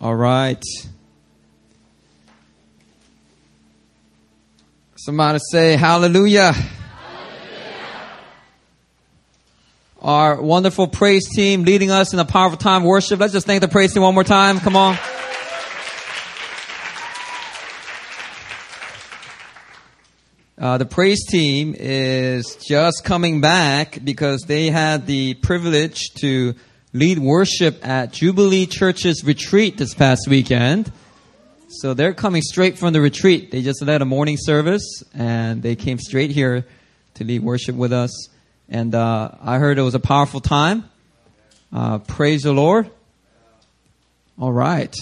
All right. Somebody say hallelujah. Our wonderful praise team leading us in a powerful time of worship. Let's just thank the praise team one more time. Come on. Uh, the praise team is just coming back because they had the privilege to lead worship at Jubilee Church's retreat this past weekend. So they're coming straight from the retreat. They just led a morning service and they came straight here to lead worship with us. And uh, I heard it was a powerful time. Uh, praise the Lord. All right.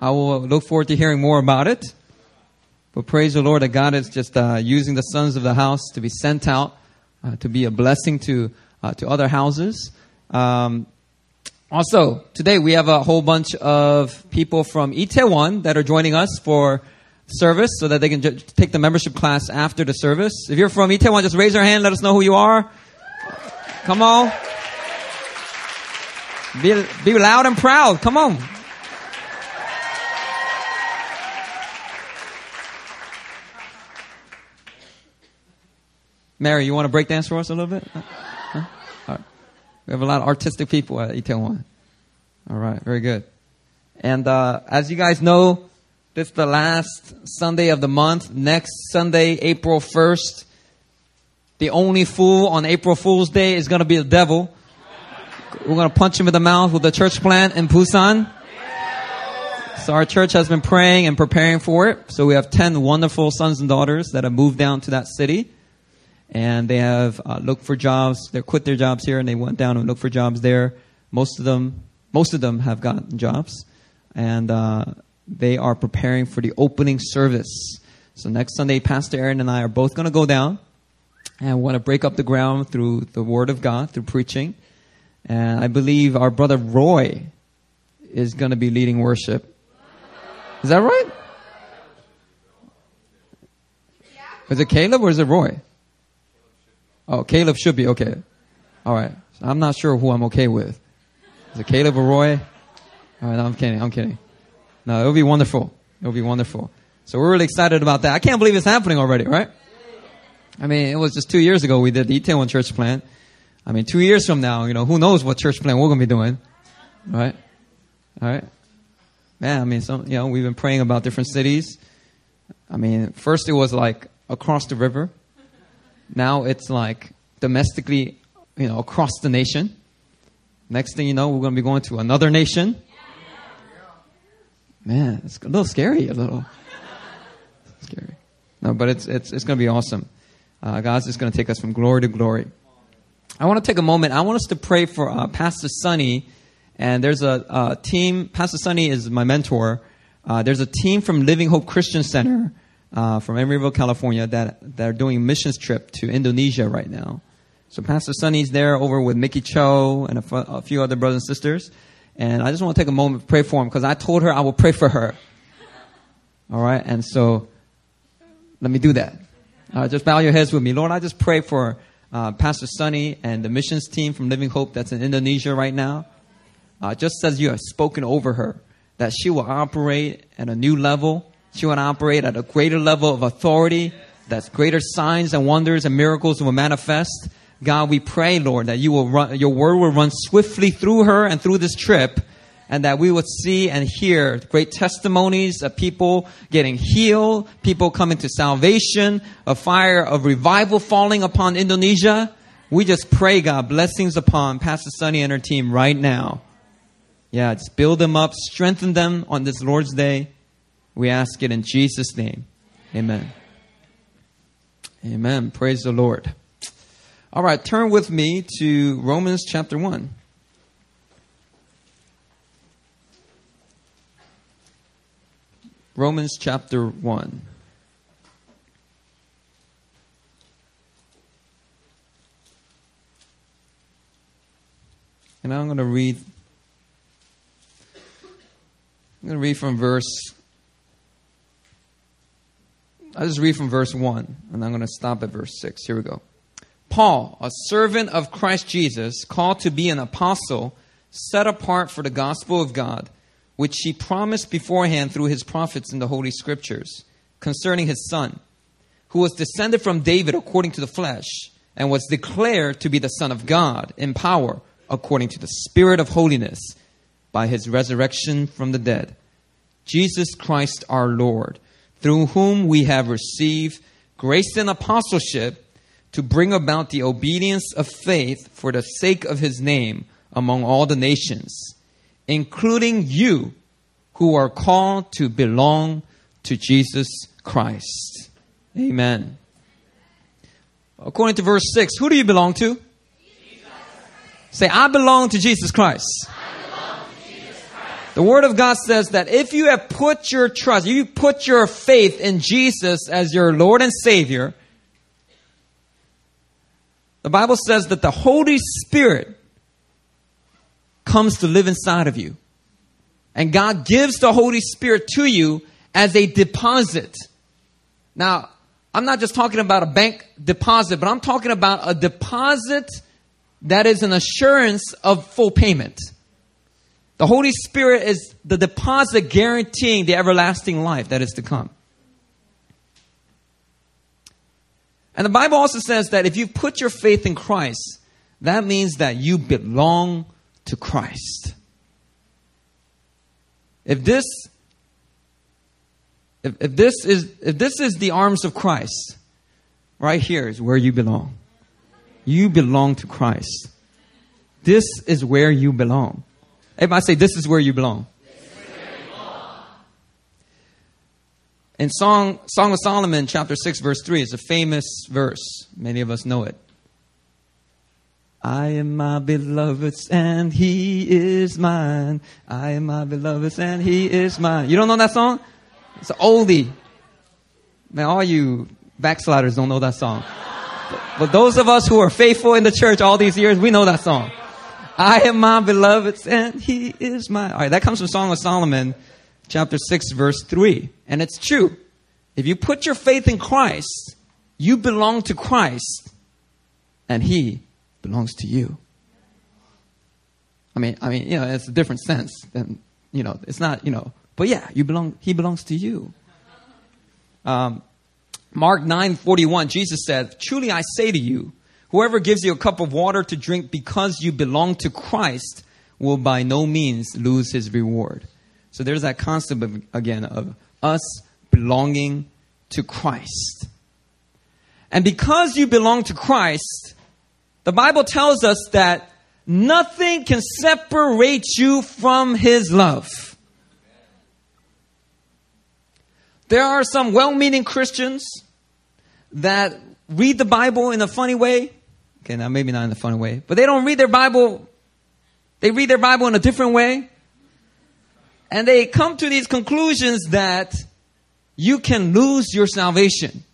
I will look forward to hearing more about it. But praise the Lord that God is just uh, using the sons of the house to be sent out uh, to be a blessing to uh, to other houses. Um, also, today we have a whole bunch of people from Itaewon that are joining us for service so that they can ju- take the membership class after the service. If you're from Itaewon, just raise your hand. Let us know who you are. Come on. Be, be loud and proud. Come on. Mary, you want to break dance for us a little bit? We have a lot of artistic people at Itaewon. All right, very good. And uh, as you guys know, this is the last Sunday of the month. Next Sunday, April 1st, the only fool on April Fool's Day is going to be the devil. We're going to punch him in the mouth with a church plant in Busan. So our church has been praying and preparing for it. So we have 10 wonderful sons and daughters that have moved down to that city and they have uh, looked for jobs. They quit their jobs here and they went down and looked for jobs there. Most of them, most of them have gotten jobs, and uh, they are preparing for the opening service. So next Sunday, Pastor Aaron and I are both going to go down and want to break up the ground through the Word of God, through preaching. And I believe our brother Roy is going to be leading worship. Is that right? Is it Caleb or is it Roy? Oh, Caleb should be okay. All right. So I'm not sure who I'm okay with. Is it Caleb or Roy? All right, I'm kidding. I'm kidding. No, it'll be wonderful. It'll be wonderful. So we're really excited about that. I can't believe it's happening already, right? I mean, it was just two years ago we did the Itaewon church plant. I mean, two years from now, you know, who knows what church plant we're going to be doing, right? All right. Man, I mean, some, you know, we've been praying about different cities. I mean, first it was like across the river. Now it's like domestically, you know, across the nation. Next thing you know, we're going to be going to another nation. Man, it's a little scary, a little scary. No, but it's it's it's going to be awesome. Uh, God's just going to take us from glory to glory. I want to take a moment. I want us to pray for uh, Pastor Sonny. And there's a, a, team. Pastor Sonny is my mentor. Uh, there's a team from Living Hope Christian Center uh, from Emeryville, California, that that are doing missions trip to Indonesia right now. So Pastor Sonny's there over with Mickey Cho and a, f- a few other brothers and sisters. And I just want to take a moment to pray for him because I told her I will pray for her. All right, and so let me do that. Uh, just bow your heads with me, Lord. I just pray for uh, Pastor Sonny and the missions team from Living Hope that's in Indonesia right now. Uh, just as you have spoken over her, that she will operate at a new level. She will operate at a greater level of authority. That greater signs and wonders and miracles will manifest. God, we pray, Lord, that you will run, your word will run swiftly through her and through this trip, and that we would see and hear great testimonies of people getting healed, people coming to salvation, a fire of revival falling upon Indonesia. We just pray, God, blessings upon Pastor Sonny and her team right now. Yeah, just build them up, strengthen them on this Lord's Day. We ask it in Jesus' name. Amen. Amen. Praise the Lord. All right, turn with me to Romans chapter 1. Romans chapter 1. And I'm going to read I'm going to read from verse I'll just read from verse 1 and I'm going to stop at verse 6. Here we go. Paul, a servant of Christ Jesus, called to be an apostle, set apart for the gospel of God, which he promised beforehand through his prophets in the Holy Scriptures concerning his son, who was descended from David according to the flesh, and was declared to be the Son of God in power according to the Spirit of holiness by his resurrection from the dead. Jesus Christ our Lord, through whom we have received grace and apostleship to bring about the obedience of faith for the sake of his name among all the nations, including you who are called to belong to Jesus Christ. Amen. According to verse 6, who do you belong to? Jesus. Say, I belong to Jesus Christ. The Word of God says that if you have put your trust, you put your faith in Jesus as your Lord and Savior, the Bible says that the Holy Spirit comes to live inside of you. And God gives the Holy Spirit to you as a deposit. Now, I'm not just talking about a bank deposit, but I'm talking about a deposit that is an assurance of full payment. The Holy Spirit is the deposit guaranteeing the everlasting life that is to come. And the Bible also says that if you put your faith in Christ, that means that you belong to Christ. If this if, if this is if this is the arms of Christ, right here is where you belong. You belong to Christ. This is where you belong. Everybody say this is where you belong. In Song, Song of Solomon, chapter 6, verse 3, is a famous verse. Many of us know it. I am my beloved's and he is mine. I am my beloved's and he is mine. You don't know that song? It's an oldie. Man, all you backsliders don't know that song. But, but those of us who are faithful in the church all these years, we know that song. I am my beloved's and he is my. All right, that comes from Song of Solomon, chapter 6, verse 3. And it's true. If you put your faith in Christ, you belong to Christ, and He belongs to you. I mean, I mean, you know, it's a different sense than, you know, it's not, you know, but yeah, you belong, He belongs to you. Um, Mark 9:41, Jesus said, "Truly I say to you, whoever gives you a cup of water to drink because you belong to Christ will by no means lose his reward." So there's that concept of, again of us belonging to Christ. And because you belong to Christ, the Bible tells us that nothing can separate you from His love. There are some well meaning Christians that read the Bible in a funny way. Okay, now maybe not in a funny way, but they don't read their Bible, they read their Bible in a different way. And they come to these conclusions that you can lose your salvation.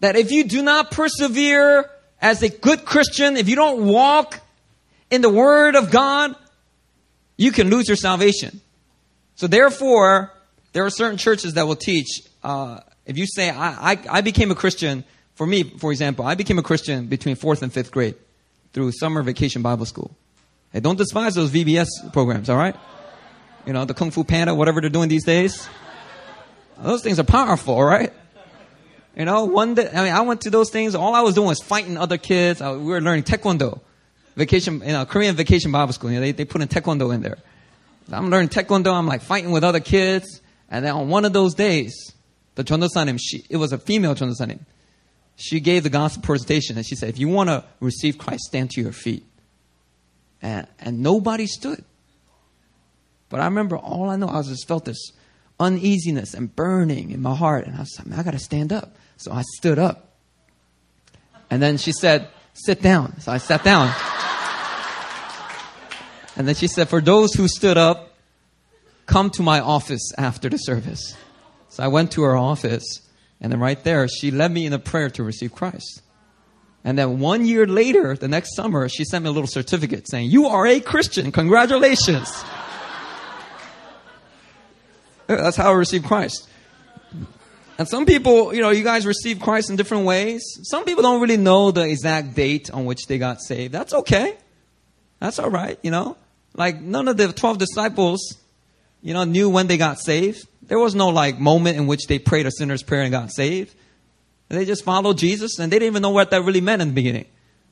That if you do not persevere as a good Christian, if you don't walk in the Word of God, you can lose your salvation. So therefore, there are certain churches that will teach, uh, if you say, I, I, I became a Christian, for me, for example, I became a Christian between fourth and fifth grade through summer vacation Bible school. Hey, don't despise those VBS programs, all right? You know, the Kung Fu Panda, whatever they're doing these days. Those things are powerful, right? You know, one day, I mean, I went to those things. All I was doing was fighting other kids. I, we were learning Taekwondo, vacation, you know, Korean vacation Bible school. You know, they, they put in Taekwondo in there. I'm learning Taekwondo. I'm like fighting with other kids. And then on one of those days, the Chondosanim, she, it was a female Chondosanim. She gave the gospel presentation and she said, if you want to receive Christ, stand to your feet. And, and nobody stood. But I remember all I know, I just felt this uneasiness and burning in my heart. And I was like, I got to stand up. So I stood up. And then she said, sit down. So I sat down. And then she said, for those who stood up, come to my office after the service. So I went to her office. And then right there, she led me in a prayer to receive Christ. And then one year later, the next summer, she sent me a little certificate saying, You are a Christian. Congratulations. That's how I received Christ. And some people, you know, you guys receive Christ in different ways. Some people don't really know the exact date on which they got saved. That's okay. That's all right, you know. Like none of the 12 disciples, you know, knew when they got saved. There was no like moment in which they prayed a sinner's prayer and got saved. They just followed Jesus and they didn't even know what that really meant in the beginning.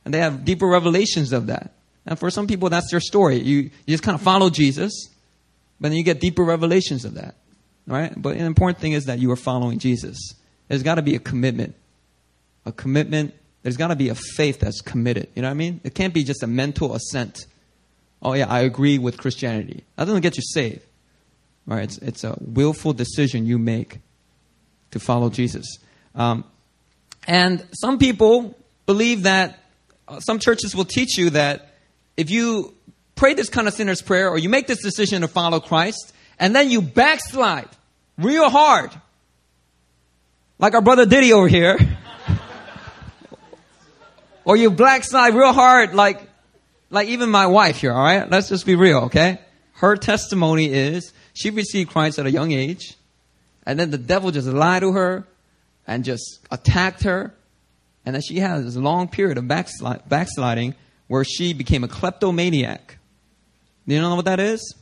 And they have deeper revelations of that. And for some people, that's their story. You, you just kind of follow Jesus, but then you get deeper revelations of that. Right? But an important thing is that you are following Jesus. There's got to be a commitment. A commitment. There's got to be a faith that's committed. You know what I mean? It can't be just a mental assent. Oh, yeah, I agree with Christianity. That doesn't get you saved. Right? It's, it's a willful decision you make to follow Jesus. Um, and some people believe that uh, some churches will teach you that if you pray this kind of sinner's prayer or you make this decision to follow Christ and then you backslide real hard, like our brother Diddy over here, or you backslide real hard, like, like even my wife here, all right? Let's just be real, okay? Her testimony is she received Christ at a young age, and then the devil just lied to her and just attacked her. And then she had this long period of backslid- backsliding where she became a kleptomaniac. Do you know what that is?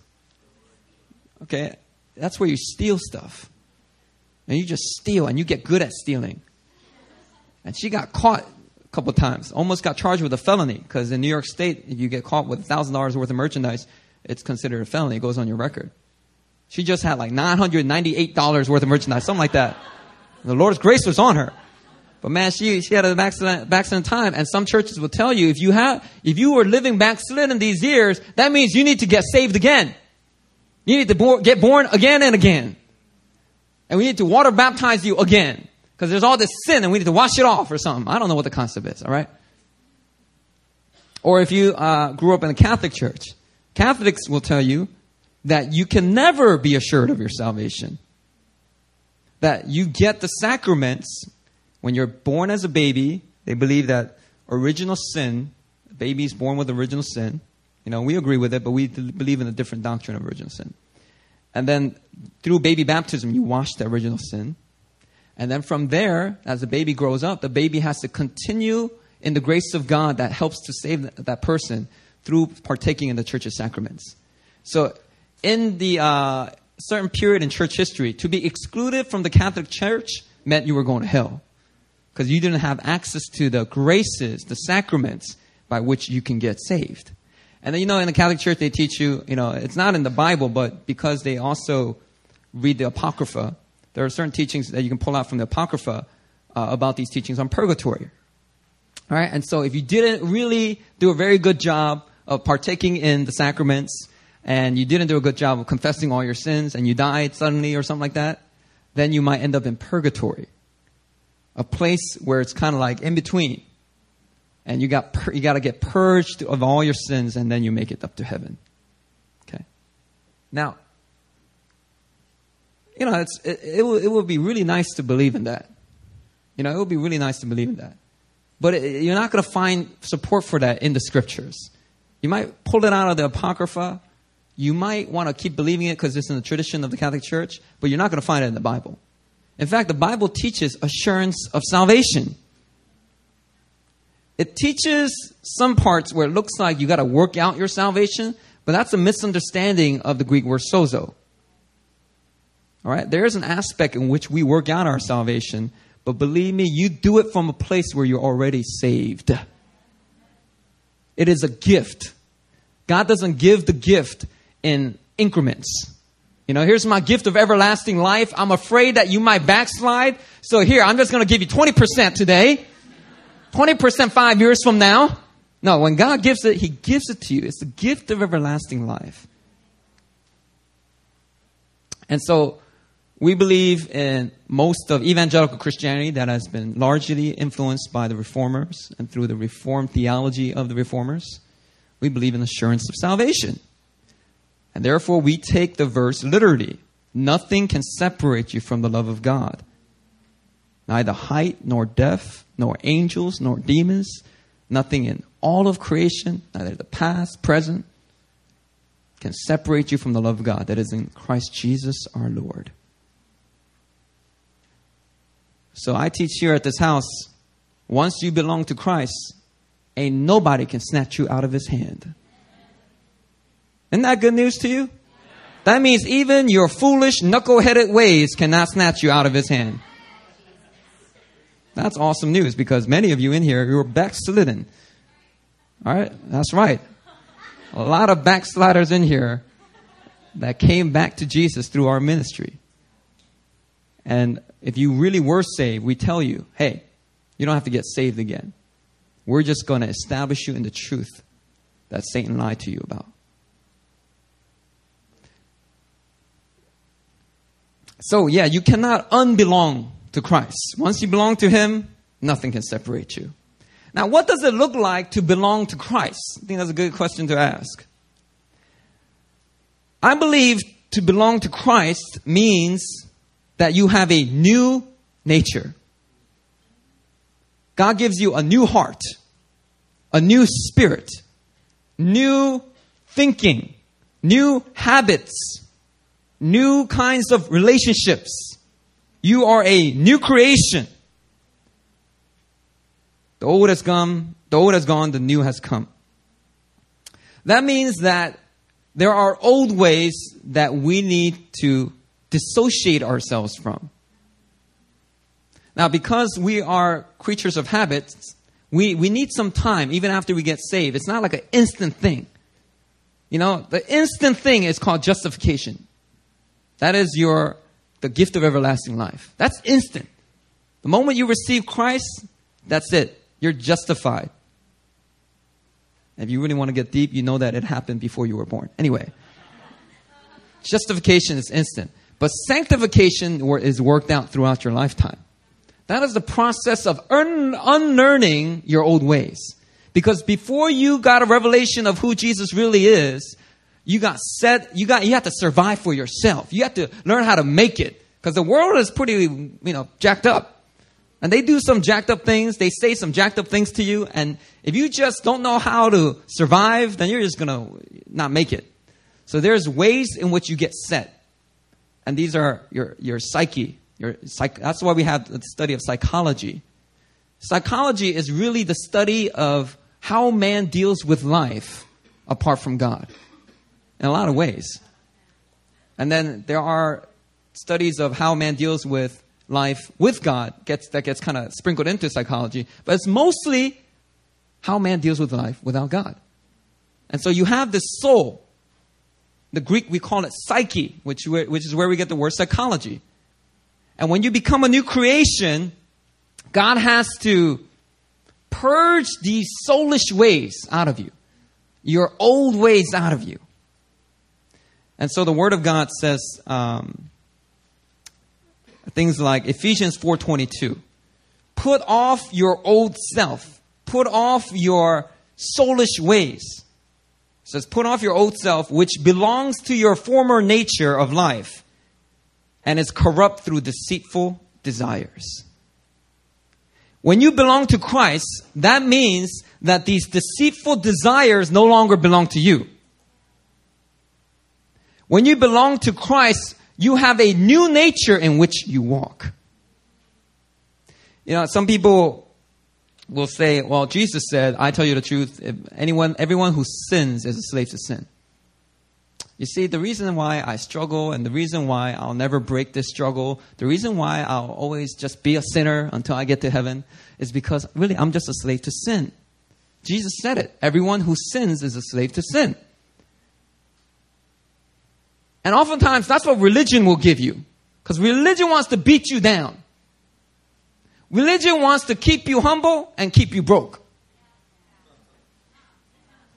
Okay, that's where you steal stuff. And you just steal and you get good at stealing. And she got caught a couple times, almost got charged with a felony because in New York State, if you get caught with $1,000 worth of merchandise, it's considered a felony. It goes on your record. She just had like $998 worth of merchandise, something like that. The Lord's grace was on her. But man, she, she had a backslidden, backslidden time. And some churches will tell you if you have, if you were living backslidden in these years, that means you need to get saved again. You need to bo- get born again and again. And we need to water baptize you again. Because there's all this sin and we need to wash it off or something. I don't know what the concept is, alright? Or if you uh, grew up in a Catholic church, Catholics will tell you that you can never be assured of your salvation. That you get the sacraments when you're born as a baby. They believe that original sin, babies born with original sin, you know, we agree with it, but we believe in a different doctrine of original sin. And then through baby baptism, you wash the original sin. And then from there, as the baby grows up, the baby has to continue in the grace of God that helps to save that person through partaking in the church's sacraments. So in the uh, certain period in church history, to be excluded from the Catholic Church meant you were going to hell because you didn't have access to the graces, the sacraments by which you can get saved. And then, you know, in the Catholic Church, they teach you, you know, it's not in the Bible, but because they also read the Apocrypha, there are certain teachings that you can pull out from the Apocrypha uh, about these teachings on purgatory. All right? And so if you didn't really do a very good job of partaking in the sacraments, and you didn't do a good job of confessing all your sins and you died suddenly or something like that, then you might end up in purgatory. A place where it's kind of like in between. And you got, you got to get purged of all your sins and then you make it up to heaven. Okay? Now, you know, it's, it, it, will, it will be really nice to believe in that. You know, it would be really nice to believe in that. But it, you're not going to find support for that in the scriptures. You might pull it out of the Apocrypha, you might want to keep believing it because it's in the tradition of the Catholic Church, but you're not going to find it in the Bible. In fact, the Bible teaches assurance of salvation. It teaches some parts where it looks like you got to work out your salvation, but that's a misunderstanding of the Greek word sozo. All right? There is an aspect in which we work out our salvation, but believe me, you do it from a place where you're already saved. It is a gift. God doesn't give the gift in increments. You know, here's my gift of everlasting life. I'm afraid that you might backslide. So here, I'm just going to give you 20% today. 20% five years from now. No, when God gives it, He gives it to you. It's the gift of everlasting life. And so, we believe in most of evangelical Christianity that has been largely influenced by the reformers and through the reformed theology of the reformers. We believe in assurance of salvation. And therefore, we take the verse literally. Nothing can separate you from the love of God. Neither height, nor depth, nor angels, nor demons, nothing in all of creation, neither the past, present, can separate you from the love of God that is in Christ Jesus our Lord. So I teach here at this house once you belong to Christ, ain't nobody can snatch you out of his hand. Isn't that good news to you? That means even your foolish, knuckle-headed ways cannot snatch you out of his hand. That's awesome news because many of you in here, you're backslidden. All right, that's right. A lot of backsliders in here that came back to Jesus through our ministry. And if you really were saved, we tell you, hey, you don't have to get saved again. We're just going to establish you in the truth that Satan lied to you about. So, yeah, you cannot unbelong to Christ. Once you belong to Him, nothing can separate you. Now, what does it look like to belong to Christ? I think that's a good question to ask. I believe to belong to Christ means that you have a new nature. God gives you a new heart, a new spirit, new thinking, new habits, new kinds of relationships. You are a new creation. The old has gone, the old has gone, the new has come. That means that there are old ways that we need to dissociate ourselves from. Now, because we are creatures of habits, we, we need some time even after we get saved. It's not like an instant thing. You know, the instant thing is called justification. That is your the gift of everlasting life. That's instant. The moment you receive Christ, that's it. You're justified. If you really want to get deep, you know that it happened before you were born. Anyway, justification is instant. But sanctification is worked out throughout your lifetime. That is the process of un- unlearning your old ways. Because before you got a revelation of who Jesus really is, you got set, you got, you have to survive for yourself. You have to learn how to make it. Because the world is pretty, you know, jacked up. And they do some jacked up things. They say some jacked up things to you. And if you just don't know how to survive, then you're just to not make it. So there's ways in which you get set. And these are your, your psyche. Your psych, that's why we have the study of psychology. Psychology is really the study of how man deals with life apart from God in a lot of ways. And then there are studies of how man deals with life with God gets that gets kind of sprinkled into psychology, but it's mostly how man deals with life without God. And so you have this soul. The Greek we call it psyche, which which is where we get the word psychology. And when you become a new creation, God has to purge these soulish ways out of you, your old ways out of you. And so the Word of God says um, things like Ephesians 4:22, "Put off your old self, put off your soulish ways." It says, "Put off your old self, which belongs to your former nature of life, and is corrupt through deceitful desires." When you belong to Christ, that means that these deceitful desires no longer belong to you. When you belong to Christ, you have a new nature in which you walk. You know, some people will say, well, Jesus said, I tell you the truth, anyone, everyone who sins is a slave to sin. You see, the reason why I struggle and the reason why I'll never break this struggle, the reason why I'll always just be a sinner until I get to heaven is because really I'm just a slave to sin. Jesus said it. Everyone who sins is a slave to sin. And oftentimes that's what religion will give you. Because religion wants to beat you down. Religion wants to keep you humble and keep you broke.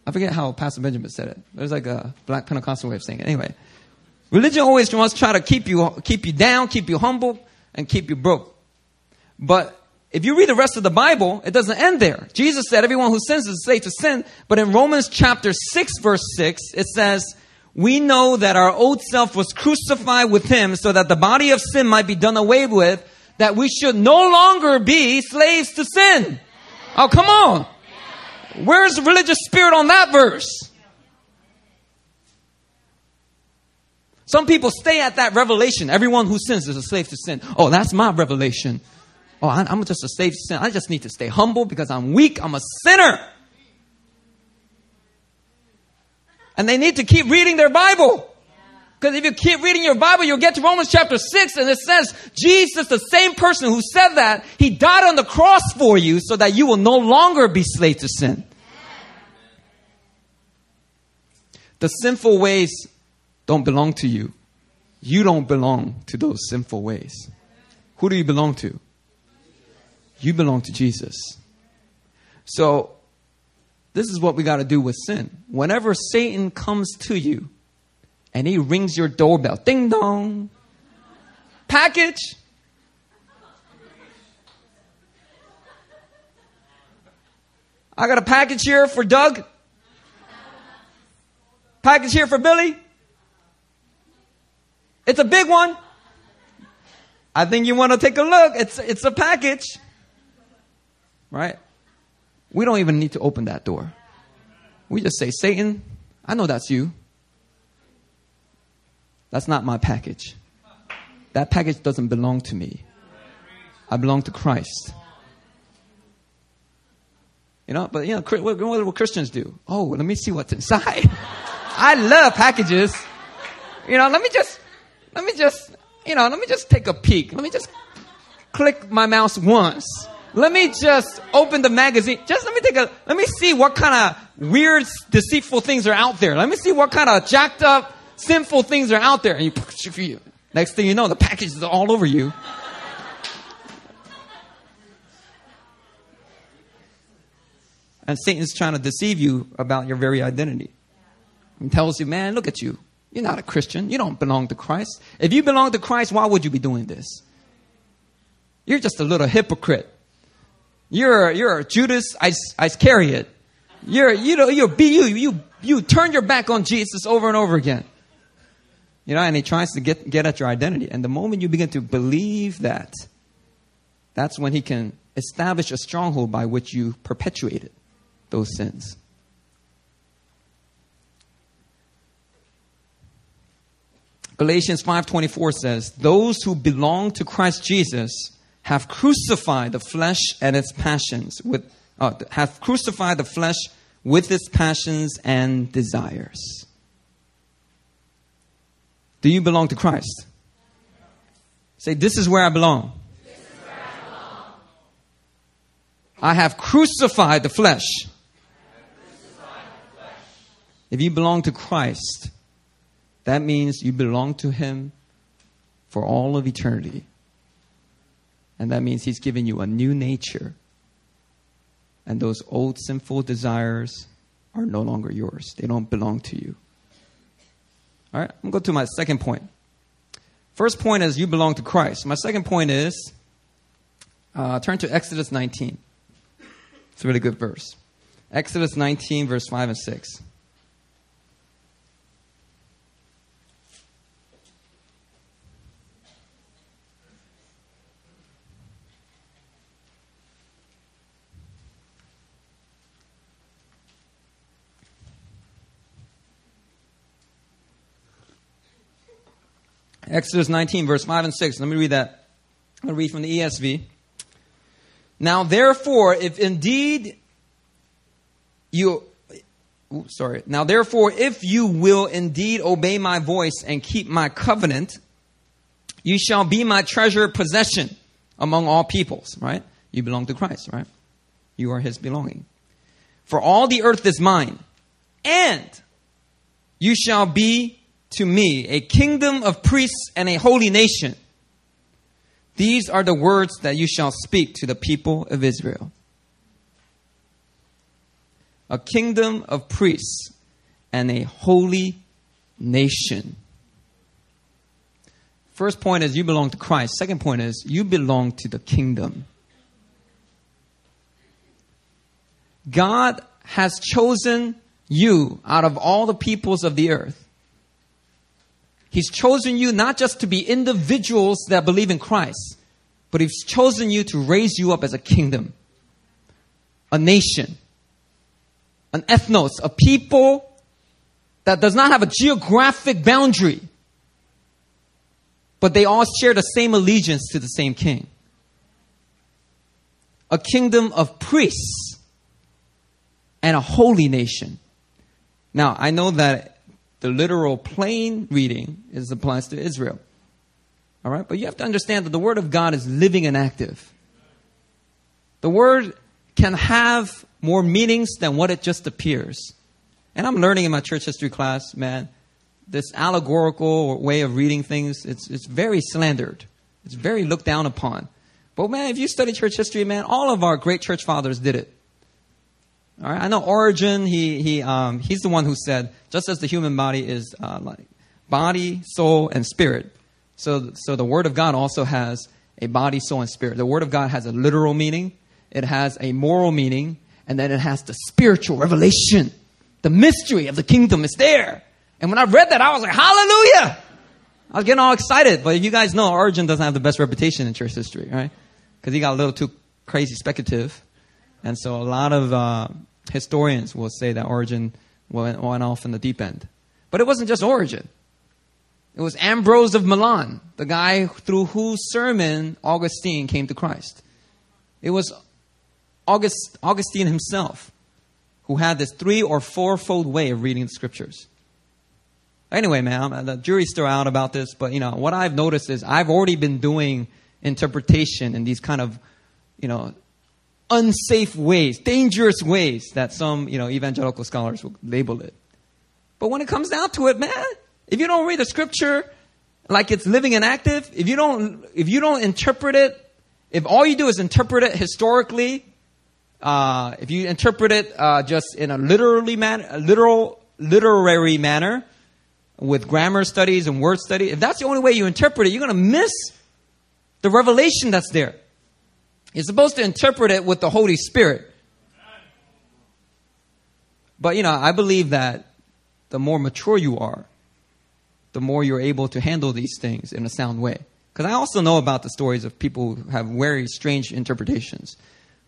I forget how Pastor Benjamin said it. There's like a black Pentecostal way of saying it. Anyway, religion always wants to try to keep you, keep you down, keep you humble, and keep you broke. But if you read the rest of the Bible, it doesn't end there. Jesus said everyone who sins is slave to sin. But in Romans chapter 6 verse 6, it says, we know that our old self was crucified with him so that the body of sin might be done away with, that we should no longer be slaves to sin. Oh, come on. Where's the religious spirit on that verse? Some people stay at that revelation. Everyone who sins is a slave to sin. Oh, that's my revelation. Oh, I'm just a slave to sin. I just need to stay humble because I'm weak. I'm a sinner. And they need to keep reading their Bible. Because if you keep reading your Bible, you'll get to Romans chapter 6 and it says, Jesus, the same person who said that, he died on the cross for you so that you will no longer be slave to sin. The sinful ways don't belong to you. You don't belong to those sinful ways. Who do you belong to? You belong to Jesus. So, this is what we got to do with sin. Whenever Satan comes to you and he rings your doorbell, ding dong, package. I got a package here for Doug. Package here for Billy. It's a big one. I think you want to take a look. It's, it's a package. Right? We don't even need to open that door. We just say, Satan, I know that's you. That's not my package. That package doesn't belong to me. I belong to Christ. You know, but you know, what, what Christians do? Oh, let me see what's inside. I love packages. You know, let me just, let me just, you know, let me just take a peek. Let me just click my mouse once. Let me just open the magazine. Just let me take a, let me see what kind of weird, deceitful things are out there. Let me see what kind of jacked up, sinful things are out there. And you, next thing you know, the package is all over you. And Satan's trying to deceive you about your very identity. He tells you, man, look at you. You're not a Christian. You don't belong to Christ. If you belong to Christ, why would you be doing this? You're just a little hypocrite. You're, you're Judas Iscariot. You're, you know, you're be you, you, you turn your back on Jesus over and over again. You know, and he tries to get, get at your identity. And the moment you begin to believe that, that's when he can establish a stronghold by which you perpetuated those sins. Galatians 5:24 says, "Those who belong to Christ Jesus have crucified the flesh and its passions with uh, have crucified the flesh with its passions and desires." Do you belong to Christ? Say, this is where I belong. Where I, belong. I have crucified the. Crucified the flesh. If you belong to Christ, that means you belong to Him for all of eternity. And that means He's given you a new nature. And those old sinful desires are no longer yours, they don't belong to you. All right, I'm going to go to my second point. First point is you belong to Christ. My second point is uh, turn to Exodus 19. It's a really good verse. Exodus 19, verse 5 and 6. Exodus 19, verse 5 and 6. Let me read that. I'm going to read from the ESV. Now, therefore, if indeed you, sorry. Now, therefore, if you will indeed obey my voice and keep my covenant, you shall be my treasured possession among all peoples, right? You belong to Christ, right? You are his belonging. For all the earth is mine, and you shall be to me a kingdom of priests and a holy nation. These are the words that you shall speak to the people of Israel. A kingdom of priests and a holy nation. First point is you belong to Christ. Second point is you belong to the kingdom. God has chosen you out of all the peoples of the earth He's chosen you not just to be individuals that believe in Christ, but He's chosen you to raise you up as a kingdom, a nation, an ethnos, a people that does not have a geographic boundary, but they all share the same allegiance to the same king. A kingdom of priests and a holy nation. Now, I know that the literal plain reading is applies to Israel. All right? But you have to understand that the Word of God is living and active. The Word can have more meanings than what it just appears. And I'm learning in my church history class, man, this allegorical way of reading things, it's, it's very slandered. It's very looked down upon. But man, if you study church history, man, all of our great church fathers did it. All right, I know Origen. He he um, he's the one who said, just as the human body is uh, like body, soul, and spirit, so so the Word of God also has a body, soul, and spirit. The Word of God has a literal meaning, it has a moral meaning, and then it has the spiritual revelation. The mystery of the kingdom is there. And when I read that, I was like, Hallelujah! I was getting all excited. But you guys know Origen doesn't have the best reputation in church history, right? Because he got a little too crazy speculative. And so a lot of uh, historians will say that Origen went, went off in the deep end. But it wasn't just Origen. It was Ambrose of Milan, the guy through whose sermon Augustine came to Christ. It was August, Augustine himself who had this three or fourfold way of reading the scriptures. Anyway, man, uh, the jury's still out about this, but you know what I've noticed is I've already been doing interpretation in these kind of, you know, unsafe ways, dangerous ways that some, you know, evangelical scholars will label it. But when it comes down to it, man, if you don't read the scripture like it's living and active, if you don't, if you don't interpret it, if all you do is interpret it historically, uh, if you interpret it uh, just in a literally man, a literal, literary manner, with grammar studies and word study, if that's the only way you interpret it, you're going to miss the revelation that's there. You're supposed to interpret it with the Holy Spirit. But, you know, I believe that the more mature you are, the more you're able to handle these things in a sound way. Because I also know about the stories of people who have very strange interpretations.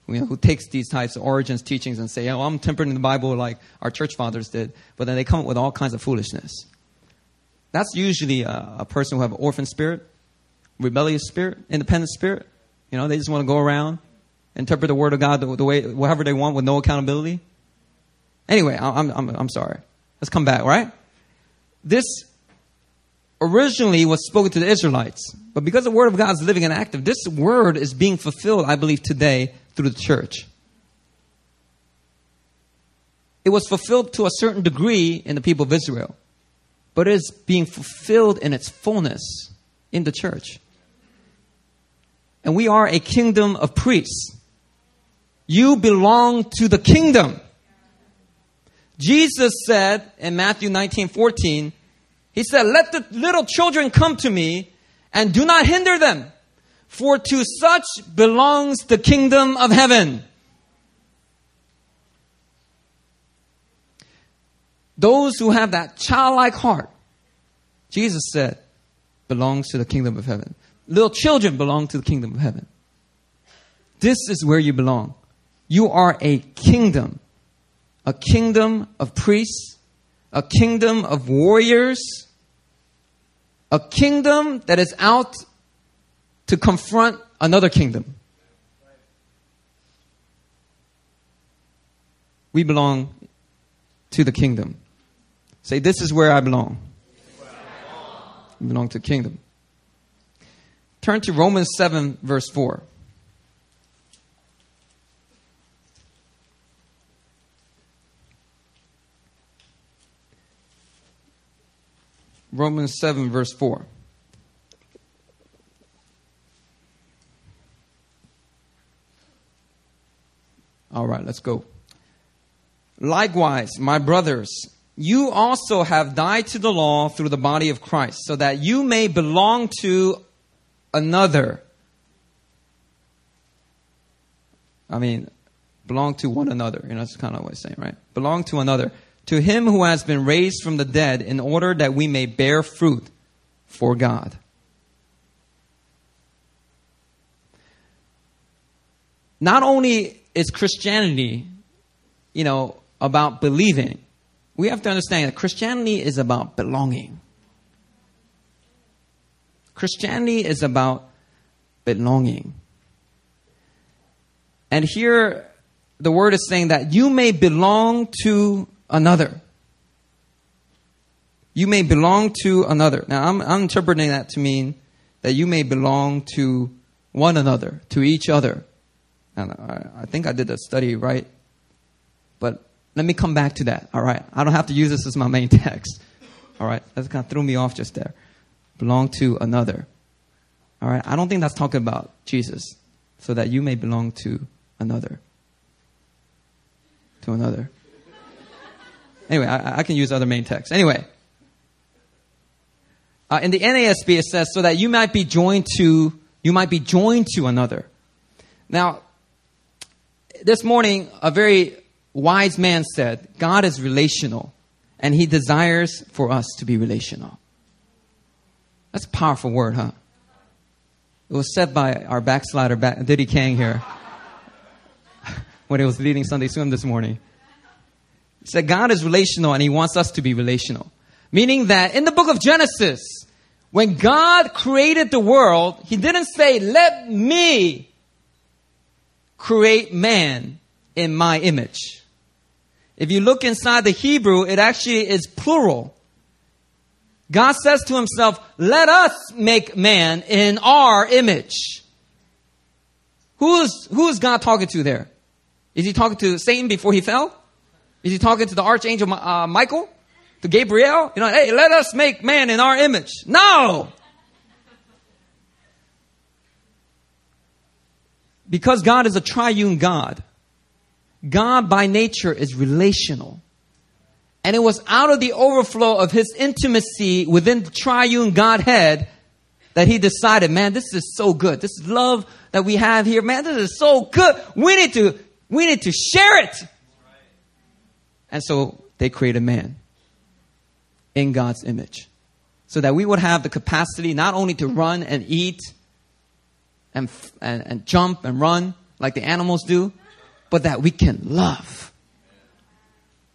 You know, who takes these types of Origen's teachings and say, oh, I'm tempering the Bible like our church fathers did, but then they come up with all kinds of foolishness. That's usually a, a person who have an orphan spirit, rebellious spirit, independent spirit. You know, they just want to go around, interpret the word of God the, the way, whatever they want with no accountability. Anyway, I'm, I'm, I'm sorry. Let's come back, right? This originally was spoken to the Israelites, but because the word of God is living and active, this word is being fulfilled, I believe, today through the church. It was fulfilled to a certain degree in the people of Israel but it is being fulfilled in its fullness in the church. And we are a kingdom of priests. You belong to the kingdom. Jesus said in Matthew 19 14, He said, Let the little children come to me and do not hinder them, for to such belongs the kingdom of heaven. Those who have that childlike heart, Jesus said, belongs to the kingdom of heaven. Little children belong to the kingdom of heaven. This is where you belong. You are a kingdom, a kingdom of priests, a kingdom of warriors, a kingdom that is out to confront another kingdom. We belong to the kingdom. Say, This is where I belong. I belong to the kingdom. Turn to Romans 7, verse 4. Romans 7, verse 4. All right, let's go. Likewise, my brothers, you also have died to the law through the body of Christ, so that you may belong to another. I mean, belong to one another. You know, that's kind of what I'm saying, right? Belong to another. To him who has been raised from the dead, in order that we may bear fruit for God. Not only is Christianity, you know, about believing, we have to understand that Christianity is about belonging. Christianity is about belonging. And here, the word is saying that you may belong to another. you may belong to another. Now, I'm, I'm interpreting that to mean that you may belong to one another, to each other. And I, I think I did a study right, but let me come back to that. All right, I don't have to use this as my main text. All right, that kind of threw me off just there. Belong to another. All right, I don't think that's talking about Jesus, so that you may belong to another. To another. Anyway, I, I can use other main texts. Anyway, uh, in the NASB it says, so that you might be joined to, you might be joined to another. Now, this morning, a very wise man said, God is relational, and he desires for us to be relational. That's a powerful word, huh? It was said by our backslider, Diddy Kang here, when he was leading Sunday swim this morning. He said, God is relational, and he wants us to be relational. Meaning that in the book of Genesis, when God created the world, He didn't say, let me create man in my image. If you look inside the Hebrew, it actually is plural. God says to himself, let us make man in our image. Who's, who's God talking to there? Is he talking to Satan before he fell? Is he talking to the archangel uh, Michael? to Gabriel, you know, hey, let us make man in our image. No! Because God is a triune God, God by nature is relational. And it was out of the overflow of his intimacy within the triune Godhead that he decided, man, this is so good. This love that we have here, man, this is so good. We need to, we need to share it. And so they created man in God's image. So that we would have the capacity not only to run and eat and, and, and jump and run like the animals do, but that we can love.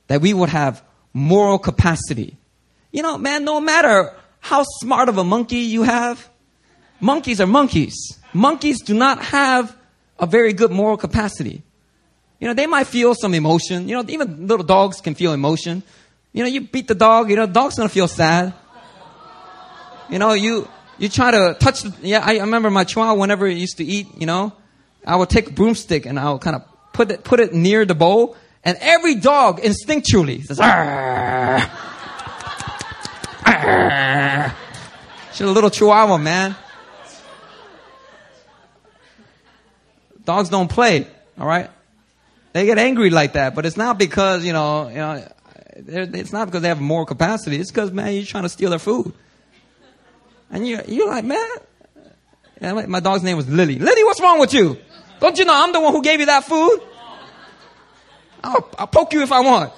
That we would have moral capacity. You know, man, no matter how smart of a monkey you have, monkeys are monkeys. Monkeys do not have a very good moral capacity. You know, they might feel some emotion. You know, even little dogs can feel emotion. You know, you beat the dog, you know, the dog's gonna feel sad. You know, you, you try to touch, the, yeah, I, remember my chihuahua whenever it used to eat, you know, I would take a broomstick and I would kind of put it, put it near the bowl and every dog instinctually says, Arr! She's a little chihuahua, man. Dogs don't play, all right? They get angry like that, but it's not because, you know, you know, it's not because they have more capacity. It's because, man, you're trying to steal their food. And you're, you're like, man. And my dog's name was Lily. Lily, what's wrong with you? Don't you know I'm the one who gave you that food? I'll, I'll poke you if I want.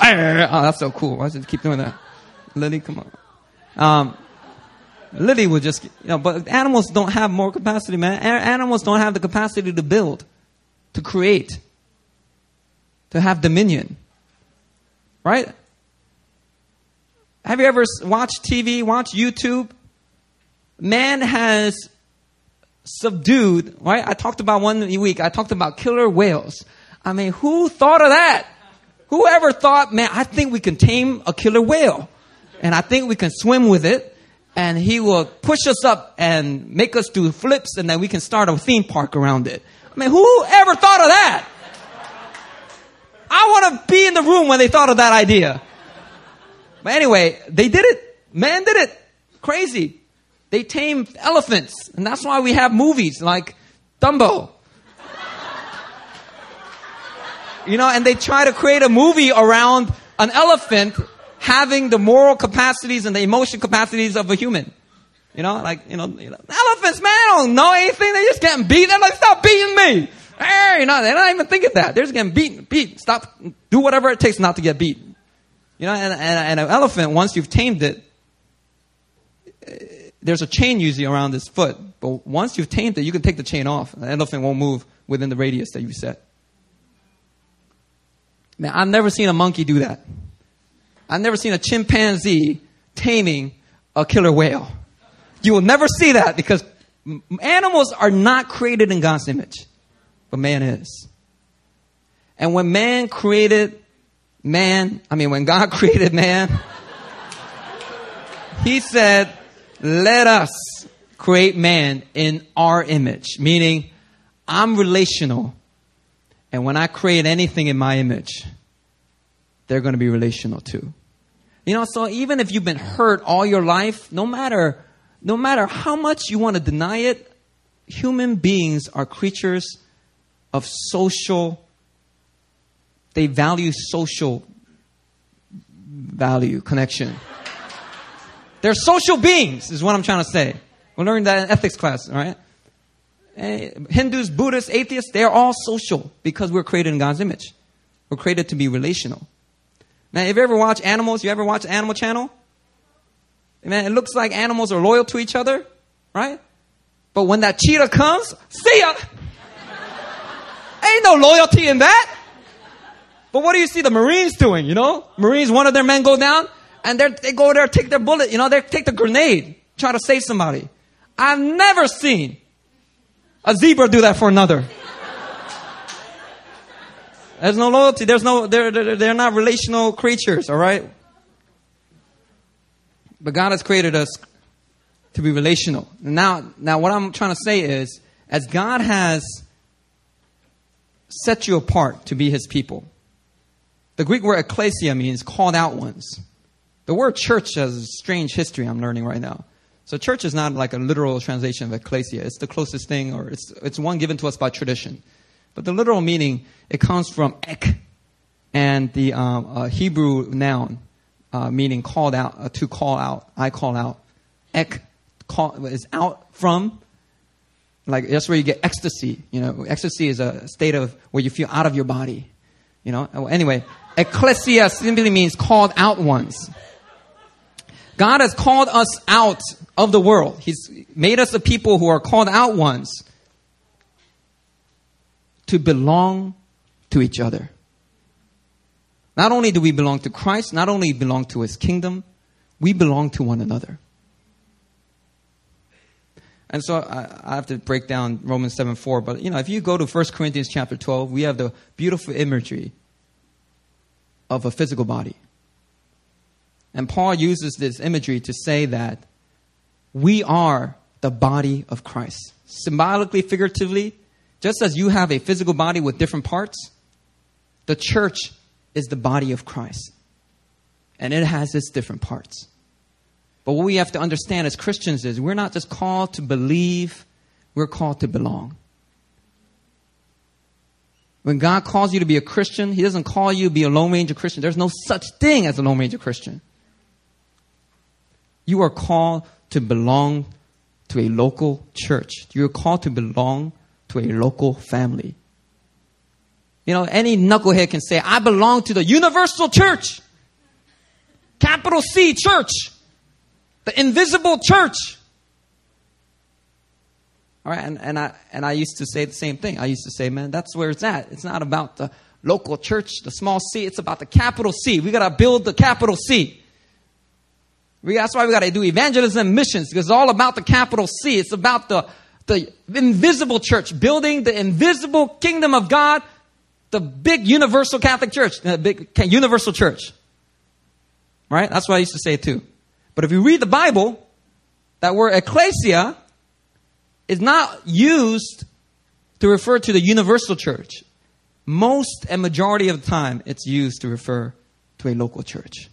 oh, that's so cool. I should keep doing that. Lily, come on. Um, Lily would just, you know, but animals don't have more capacity, man. Animals don't have the capacity to build, to create, to have dominion. Right? Have you ever watched TV, watched YouTube? Man has subdued, right? I talked about one week, I talked about killer whales. I mean, who thought of that? Whoever thought, man, I think we can tame a killer whale and I think we can swim with it and he will push us up and make us do flips and then we can start a theme park around it. I mean, who ever thought of that? I want to be in the room when they thought of that idea. But anyway, they did it. Man did it. Crazy. They tamed elephants. And that's why we have movies like Dumbo. You know, and they try to create a movie around an elephant having the moral capacities and the emotion capacities of a human. You know, like, you know, elephants, man, don't know anything. They're just getting beat. They're like, stop beating me. Hey, you know, they're not even thinking that. They're just getting beat, beat. Stop, do whatever it takes not to get beat. You know, and, and, and an elephant, once you've tamed it, there's a chain usually around its foot. But once you've tamed it, you can take the chain off. The elephant won't move within the radius that you set. Man, I've never seen a monkey do that. I've never seen a chimpanzee taming a killer whale. You will never see that because animals are not created in God's image but man is. And when man created man, I mean, when God created man, He said, let us create man in our image, meaning I'm relational. And when I create anything in my image, they're going to be relational too. You know, so even if you've been hurt all your life, no matter, no matter how much you want to deny it, human beings are creatures of social, they value social value, connection. They're social beings, is what I'm trying to say. We learned that in ethics class, all right? Eh, Hindus, Buddhists, atheists, they're all social because we're created in God's image. We're created to be relational. Now, if you ever watch animals, you ever watch Animal Channel? Man, it looks like animals are loyal to each other, right? But when that cheetah comes, see ya! Ain't no loyalty in that. But what do you see the Marines doing, you know? Marines, one of their men go down, and they go there, take their bullet, you know, they take the grenade, try to save somebody. I've never seen a zebra do that for another. There's no loyalty. There's no, they're, they're, they're not relational creatures, all right? But God has created us to be relational. Now, now what I'm trying to say is, as God has set you apart to be his people, the Greek word ecclesia means called out ones. The word church has a strange history I'm learning right now. So church is not like a literal translation of ecclesia. It's the closest thing, or it's, it's one given to us by tradition. But the literal meaning, it comes from ek, and the um, uh, Hebrew noun uh, meaning called out, uh, to call out. I call out. Ek call, is out from. Like that's where you get ecstasy. You know, ecstasy is a state of where you feel out of your body. You know. Anyway, ecclesia simply means called out ones. God has called us out of the world. He's made us a people who are called out ones to belong to each other. Not only do we belong to Christ, not only belong to his kingdom, we belong to one another. And so I, I, have to break down Romans 7 4. But, you know, if you go to 1 Corinthians chapter 12, we have the beautiful imagery of a physical body. And Paul uses this imagery to say that we are the body of Christ. Symbolically, figuratively, just as you have a physical body with different parts, the church is the body of Christ. And it has its different parts. But what we have to understand as Christians is we're not just called to believe, we're called to belong. When God calls you to be a Christian, He doesn't call you to be a Lone Ranger Christian. There's no such thing as a Lone Ranger Christian. You are called to belong to a local church. You're called to belong to a local family. You know, any knucklehead can say, I belong to the universal church. Capital C church. The invisible church. All right, and, and I and I used to say the same thing. I used to say, man, that's where it's at. It's not about the local church, the small C. It's about the capital C. We got to build the capital C. We, that's why we got to do evangelism missions because it's all about the capital C. It's about the, the invisible church, building the invisible kingdom of God, the big universal Catholic church, the big universal church. Right? That's what I used to say too. But if you read the Bible, that word ecclesia is not used to refer to the universal church. Most and majority of the time, it's used to refer to a local church.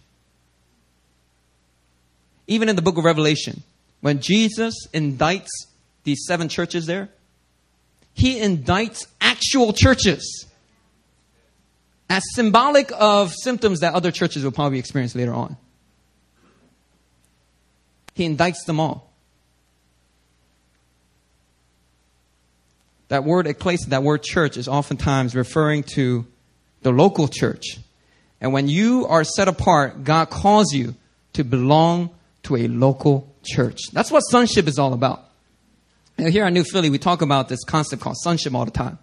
Even in the book of Revelation, when Jesus indicts these seven churches there, he indicts actual churches as symbolic of symptoms that other churches will probably experience later on. He indicts them all. That word ecclesia, that word church, is oftentimes referring to the local church. And when you are set apart, God calls you to belong to a local church. That's what sonship is all about. Now, here at New Philly, we talk about this concept called sonship all the time.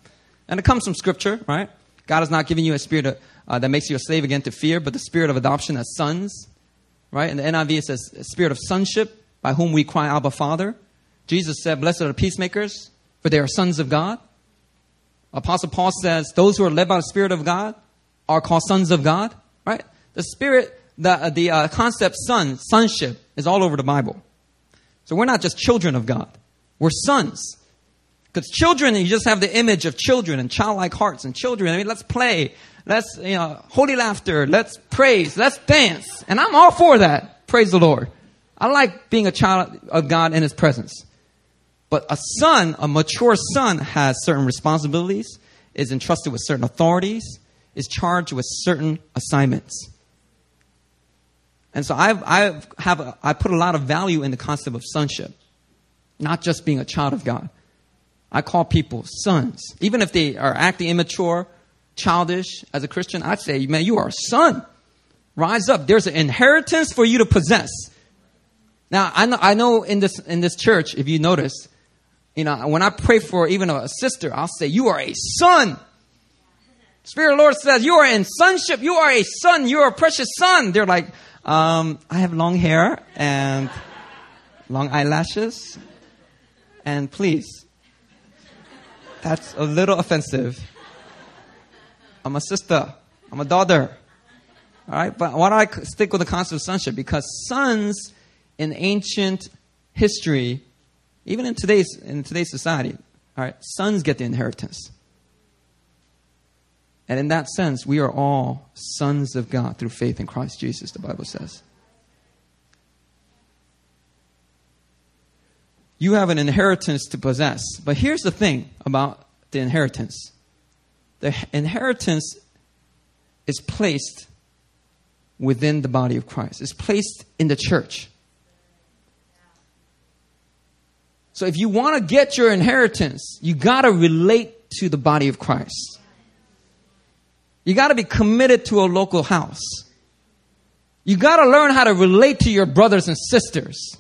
And it comes from scripture, right? God has not given you a spirit of, uh, that makes you a slave again to fear, but the spirit of adoption as sons, right? And the NIV, says, spirit of sonship, by whom we cry, Abba, Father. Jesus said, Blessed are the peacemakers, for they are sons of God. Apostle Paul says, Those who are led by the Spirit of God are called sons of God, right? The Spirit the, the uh, concept son, sonship, is all over the Bible. So we're not just children of God, we're sons. Because children, you just have the image of children and childlike hearts and children. I mean, let's play. Let's, you know, holy laughter. Let's praise. Let's dance. And I'm all for that. Praise the Lord. I like being a child of God in His presence. But a son, a mature son, has certain responsibilities, is entrusted with certain authorities, is charged with certain assignments. And so I've, I've have a, I put a lot of value in the concept of sonship, not just being a child of God. I call people sons. Even if they are acting immature, childish as a Christian, I'd say, man, you are a son. Rise up. There's an inheritance for you to possess. Now, I know, I know in this, in this church, if you notice, you know, when I pray for even a sister, I'll say, you are a son. Spirit of the Lord says, you are in sonship. You are a son. You are a precious son. They're like, um, I have long hair and long eyelashes. And please, that's a little offensive. I'm a sister. I'm a daughter. All right, but why do I stick with the concept of sonship? Because sons in ancient history, even in today's in today's society, all right, sons get the inheritance. And in that sense, we are all sons of God through faith in Christ Jesus, the Bible says. You have an inheritance to possess. But here's the thing about the inheritance the inheritance is placed within the body of Christ, it's placed in the church. So if you want to get your inheritance, you got to relate to the body of Christ. You got to be committed to a local house. You got to learn how to relate to your brothers and sisters.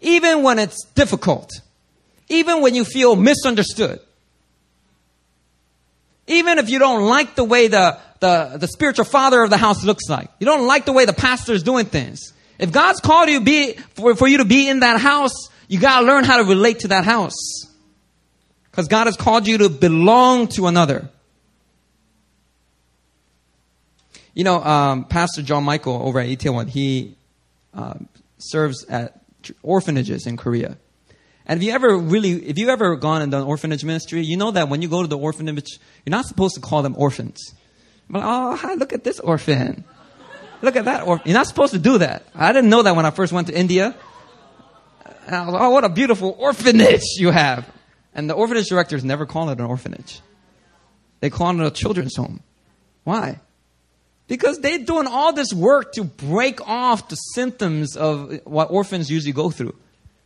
Even when it's difficult. Even when you feel misunderstood. Even if you don't like the way the, the, the spiritual father of the house looks like. You don't like the way the pastor is doing things. If God's called you be, for, for you to be in that house, you gotta learn how to relate to that house. Because God has called you to belong to another. You know, um, Pastor John Michael over at Itaewon, he uh, serves at orphanages in Korea. And if you ever really, if you ever gone and done orphanage ministry, you know that when you go to the orphanage, you're not supposed to call them orphans. But oh, hi, look at this orphan. Look at that orphan. You're not supposed to do that. I didn't know that when I first went to India. Like, oh, what a beautiful orphanage you have. And the orphanage directors never call it an orphanage. They call it a children's home. Why? Because they're doing all this work to break off the symptoms of what orphans usually go through.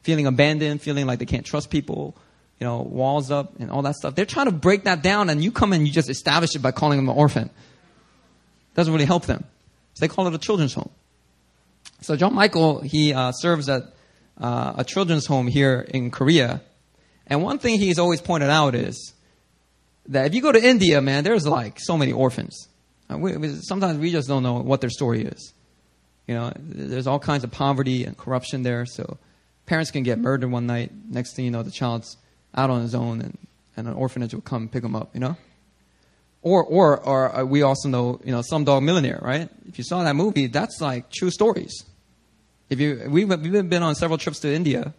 Feeling abandoned, feeling like they can't trust people, you know, walls up and all that stuff. They're trying to break that down and you come and you just establish it by calling them an orphan. Doesn't really help them. So they call it a children's home. So John Michael, he uh, serves at uh, a children's home here in Korea and one thing he's always pointed out is that if you go to India, man, there's like so many orphans. Uh, sometimes we just don't know what their story is. You know, there's all kinds of poverty and corruption there. So parents can get murdered one night. Next thing you know, the child's out on his own, and, and an orphanage will come pick him up. You know. Or, or, or uh, we also know, you know, Slumdog Millionaire, right? If you saw that movie, that's like true stories. If you, we've, we've been on several trips to India.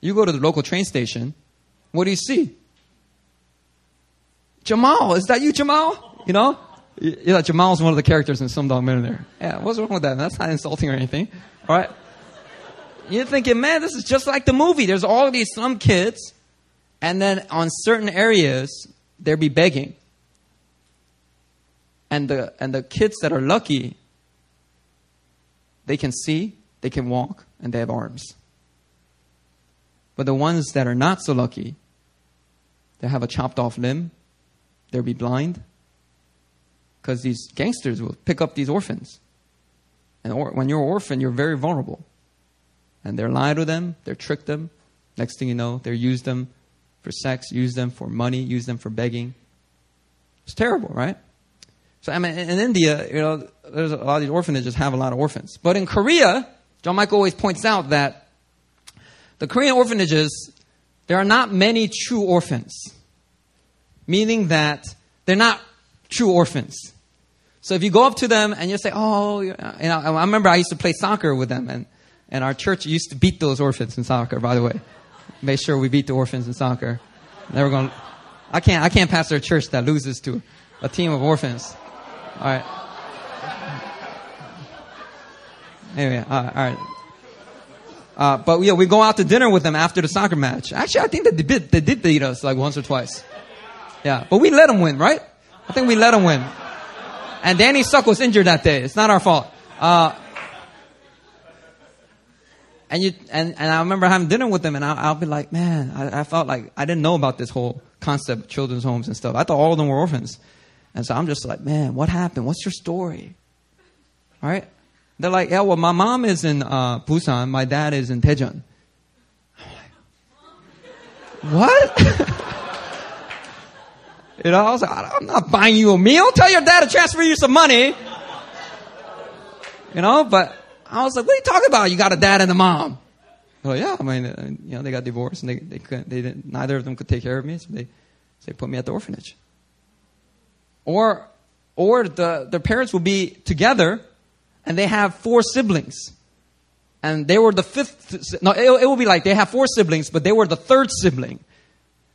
You go to the local train station, what do you see? Jamal, is that you, Jamal? You know? Yeah, Jamal's one of the characters in Slumdog Millionaire. Yeah, what's wrong with that? That's not insulting or anything. All right? You're thinking, man, this is just like the movie. There's all these slum kids, and then on certain areas, they'll be begging. And the, and the kids that are lucky, they can see, they can walk, and they have arms. But the ones that are not so lucky, they have a chopped off limb, they'll be blind. Because these gangsters will pick up these orphans. And or, when you're an orphan, you're very vulnerable. And they're lie to them, they're trick them. Next thing you know, they use them for sex, use them for money, use them for begging. It's terrible, right? So I mean, in India, you know, there's a lot of these orphanages have a lot of orphans. But in Korea, John Michael always points out that the Korean orphanages there are not many true orphans, meaning that they're not true orphans. So if you go up to them and you say, "Oh," and I, I remember I used to play soccer with them, and and our church used to beat those orphans in soccer. By the way, make sure we beat the orphans in soccer. Never going. I can't. I can't pastor a church that loses to a team of orphans. All right. Anyway, all right. All right. Uh, but yeah, we go out to dinner with them after the soccer match. Actually, I think that they did, they did beat us like once or twice. Yeah, but we let them win, right? I think we let them win. And Danny Suck was injured that day. It's not our fault. Uh, and you and, and I remember having dinner with them, and I, will be like, man, I, I, felt like I didn't know about this whole concept of children's homes and stuff. I thought all of them were orphans, and so I'm just like, man, what happened? What's your story? All right, they're like, yeah, well, my mom is in uh, Busan, my dad is in Daejeon. what? you know, I was like, I'm not buying you a meal. Tell your dad to transfer you some money. You know, but I was like, what are you talking about? You got a dad and a mom. Well, yeah, I mean, uh, you know, they got divorced and they, they couldn't, they didn't, neither of them could take care of me, so they, so they put me at the orphanage. Or, or the, their parents will be together and they have four siblings. And they were the fifth, no, it, it will be like they have four siblings, but they were the third sibling.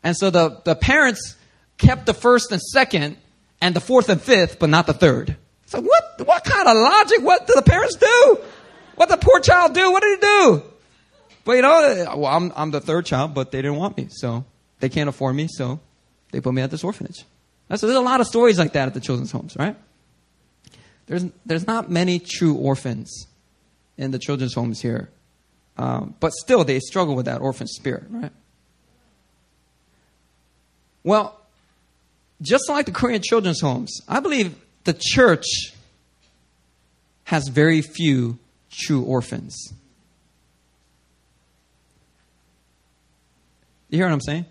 And so the, the parents kept the first and second and the fourth and fifth, but not the third. So what, what kind of logic? What do the parents do? What did the poor child do? What did he do? But you know, well, I'm, I'm the third child, but they didn't want me. So they can't afford me. So they put me at this orphanage. So there's a lot of stories like that at the children's homes, right? There's, there's not many true orphans in the children's homes here. Um, but still, they struggle with that orphan spirit, right? Well, just like the Korean children's homes, I believe the church has very few true orphans. You hear what I'm saying?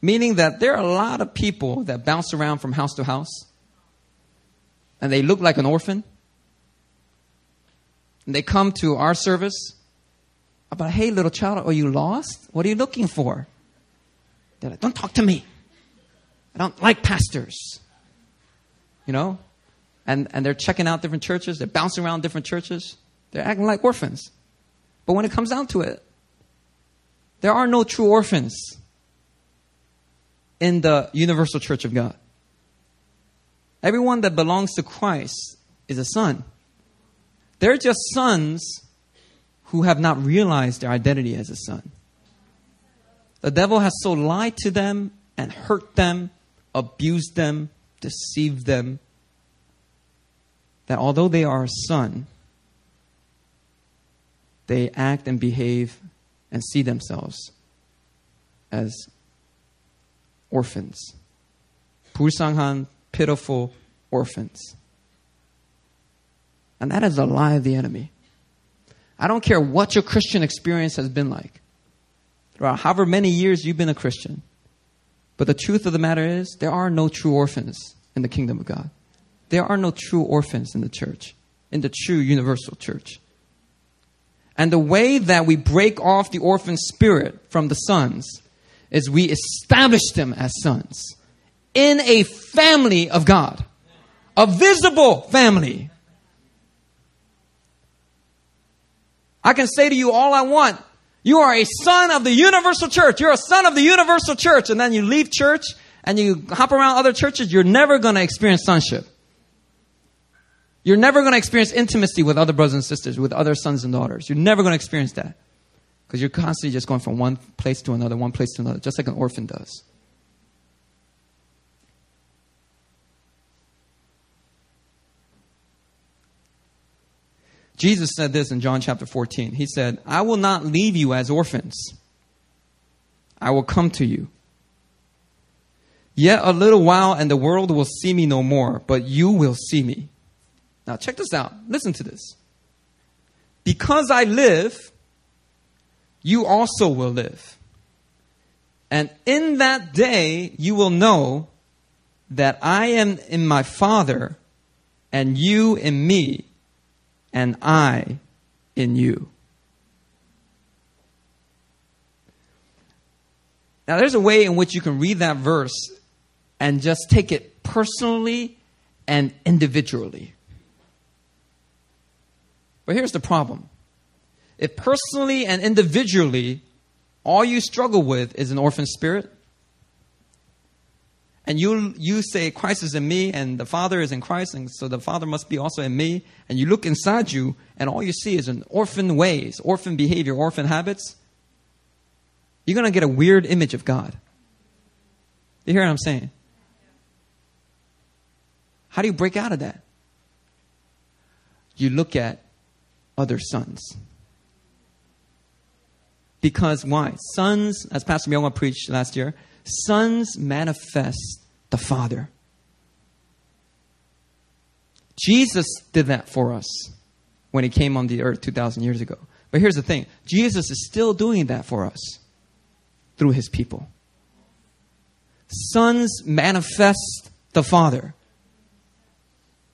Meaning that there are a lot of people that bounce around from house to house and they look like an orphan. And they come to our service about, hey, little child, are you lost? What are you looking for? They're like, don't talk to me. I don't like pastors. You know? And, and they're checking out different churches. They're bouncing around different churches. They're acting like orphans. But when it comes down to it, there are no true orphans in the universal church of God. Everyone that belongs to Christ is a son. They're just sons who have not realized their identity as a son. The devil has so lied to them and hurt them, abused them, deceived them, that although they are a son, they act and behave and see themselves as orphans. Pur Sanghan pitiful orphans. And that is a lie of the enemy. I don't care what your Christian experience has been like, or however many years you've been a Christian. But the truth of the matter is, there are no true orphans in the kingdom of God. There are no true orphans in the church, in the true universal church. And the way that we break off the orphan spirit from the sons is we establish them as sons in a family of God, a visible family. I can say to you all I want. You are a son of the universal church. You're a son of the universal church. And then you leave church and you hop around other churches. You're never going to experience sonship. You're never going to experience intimacy with other brothers and sisters, with other sons and daughters. You're never going to experience that. Because you're constantly just going from one place to another, one place to another, just like an orphan does. Jesus said this in John chapter 14. He said, I will not leave you as orphans. I will come to you. Yet a little while and the world will see me no more, but you will see me. Now check this out. Listen to this. Because I live, you also will live. And in that day you will know that I am in my Father and you in me and I in you. Now, there's a way in which you can read that verse and just take it personally and individually. But here's the problem. If personally and individually, all you struggle with is an orphan spirit, and you you say Christ is in me and the Father is in Christ, and so the Father must be also in me, and you look inside you, and all you see is an orphan ways, orphan behavior, orphan habits, you're gonna get a weird image of God. You hear what I'm saying? How do you break out of that? You look at other sons. Because why? Sons, as Pastor Myungwa preached last year, sons manifest the Father. Jesus did that for us when he came on the earth 2,000 years ago. But here's the thing Jesus is still doing that for us through his people. Sons manifest the Father.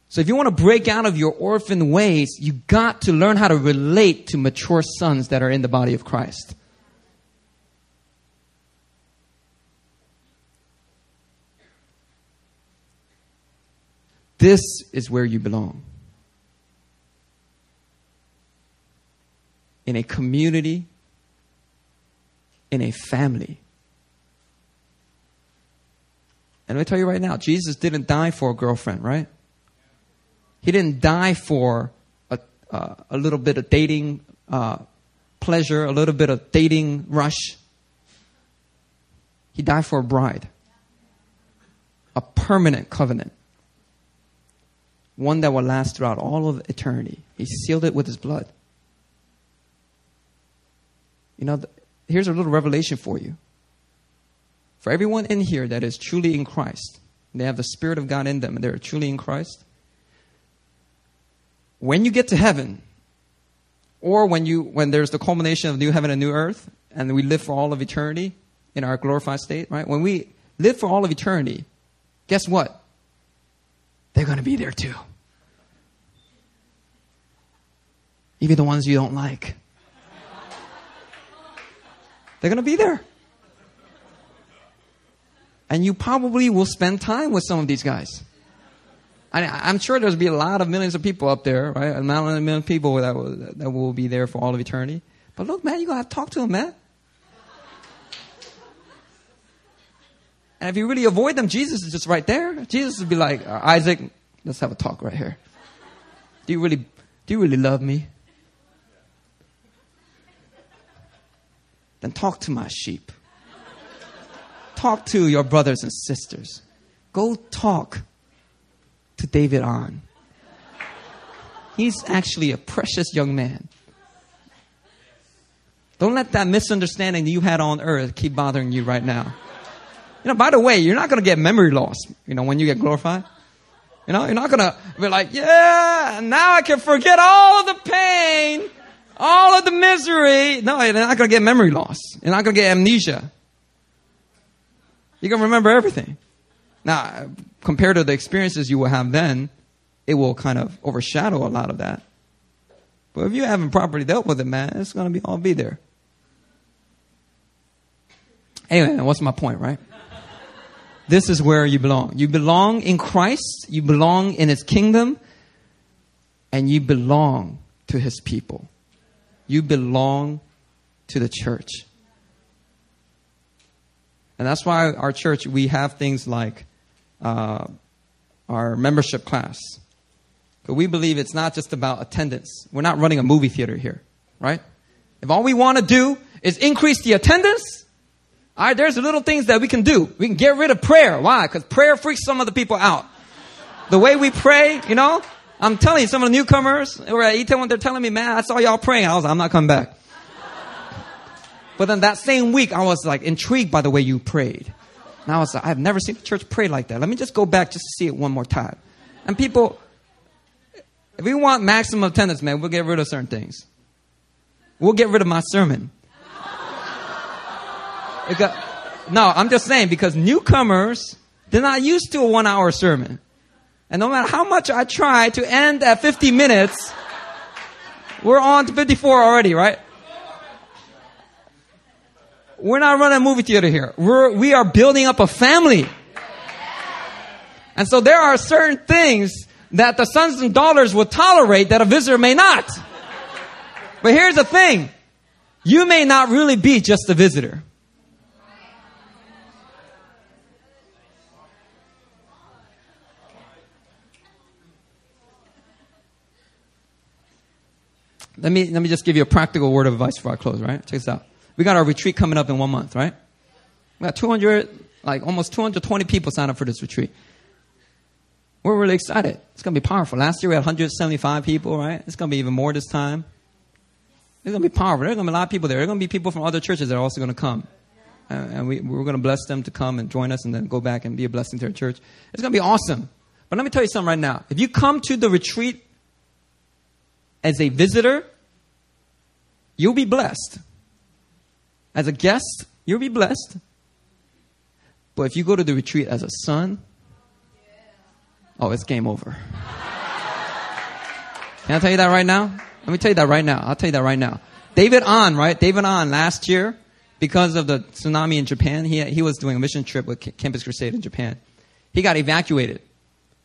So if you want to break out of your orphan ways, you got to learn how to relate to mature sons that are in the body of Christ. This is where you belong. In a community, in a family. And let me tell you right now, Jesus didn't die for a girlfriend, right? He didn't die for a, uh, a little bit of dating uh, pleasure, a little bit of dating rush. He died for a bride, a permanent covenant one that will last throughout all of eternity. He sealed it with his blood. You know, here's a little revelation for you. For everyone in here that is truly in Christ, they have the Spirit of God in them, and they're truly in Christ. When you get to heaven, or when you when there's the culmination of new heaven and new earth, and we live for all of eternity in our glorified state, right? When we live for all of eternity, guess what? They're going to be there too. Even the ones you don't like. They're going to be there. And you probably will spend time with some of these guys. I, am sure there's be a lot of millions of people up there, right? A million, million people that will, that will be there for all of eternity. But look, man, you're going to have to talk to them, man. And if you really avoid them, Jesus is just right there. Jesus would be like, uh, Isaac, let's have a talk right here. Do you really, do you really love me? then talk to my sheep. Talk to your brothers and sisters. Go talk to David An. He's actually a precious young man. Don't let that misunderstanding that you had on earth keep bothering you right now. You know, by the way, you're not going to get memory loss, you know, when you get glorified. You know, you're not going to be like, yeah, now I can forget all of the pain all of the misery. No, you're not going to get memory loss. You're not going to get amnesia. You're going to remember everything. Now, compared to the experiences you will have then, it will kind of overshadow a lot of that. But if you haven't properly dealt with it, man, it's going to be all be there. Anyway, what's my point, right? This is where you belong. You belong in Christ, you belong in His kingdom, and you belong to His people. You belong to the church. And that's why our church, we have things like uh, our membership class. But we believe it's not just about attendance. We're not running a movie theater here, right? If all we want to do is increase the attendance, all right, there's little things that we can do. We can get rid of prayer. Why? Because prayer freaks some of the people out. The way we pray, you know, I'm telling you, some of the newcomers at Itaewon when they're telling me, man, I saw y'all praying. I was like, I'm not coming back. But then that same week, I was like intrigued by the way you prayed. And I was like, I've never seen a church pray like that. Let me just go back just to see it one more time. And people, if we want maximum attendance, man, we'll get rid of certain things. We'll get rid of my sermon. No, I'm just saying because newcomers, they're not used to a one hour sermon. And no matter how much I try to end at 50 minutes, we're on to 54 already, right? We're not running a movie theater here. We're, we are building up a family. And so there are certain things that the sons and daughters will tolerate that a visitor may not. But here's the thing. You may not really be just a visitor. Let me, let me just give you a practical word of advice before I close, right? Check this out. We got our retreat coming up in one month, right? We got 200, like almost 220 people signed up for this retreat. We're really excited. It's going to be powerful. Last year we had 175 people, right? It's going to be even more this time. It's going to be powerful. There's going to be a lot of people there. There's going to be people from other churches that are also going to come. Uh, and we, we're going to bless them to come and join us and then go back and be a blessing to our church. It's going to be awesome. But let me tell you something right now. If you come to the retreat as a visitor, you'll be blessed. As a guest, you'll be blessed. But if you go to the retreat as a son, oh, it's game over. Can I tell you that right now? Let me tell you that right now. I'll tell you that right now. David An, right? David An last year, because of the tsunami in Japan, he, he was doing a mission trip with Campus Crusade in Japan. He got evacuated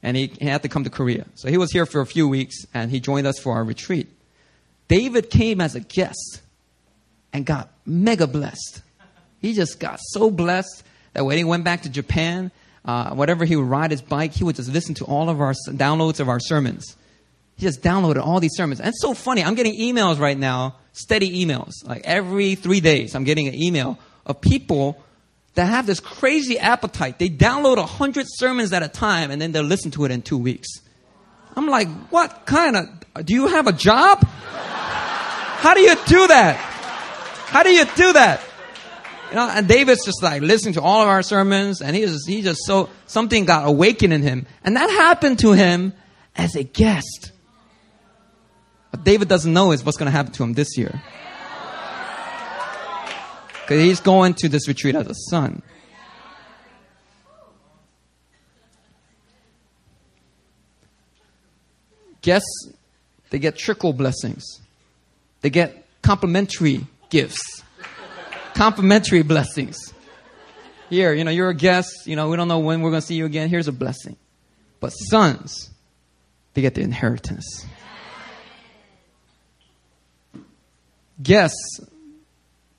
and he, he had to come to Korea. So he was here for a few weeks and he joined us for our retreat. David came as a guest and got mega blessed. He just got so blessed that when he went back to Japan, uh, whatever he would ride his bike, he would just listen to all of our downloads of our sermons. He just downloaded all these sermons. And it's so funny. I'm getting emails right now, steady emails. Like every three days, I'm getting an email of people that have this crazy appetite. They download a hundred sermons at a time and then they'll listen to it in two weeks. I'm like, what kind of, do you have a job? How do you do that? How do you do that? You know, and David's just like listening to all of our sermons and he just, he just so, something got awakened in him. And that happened to him as a guest. What David doesn't know is what's going to happen to him this year. Because he's going to this retreat as a son. Guests, they get trickle blessings. They get complimentary gifts, complimentary blessings. Here, you know, you're a guest. You know, we don't know when we're going to see you again. Here's a blessing. But sons, they get the inheritance. Guests,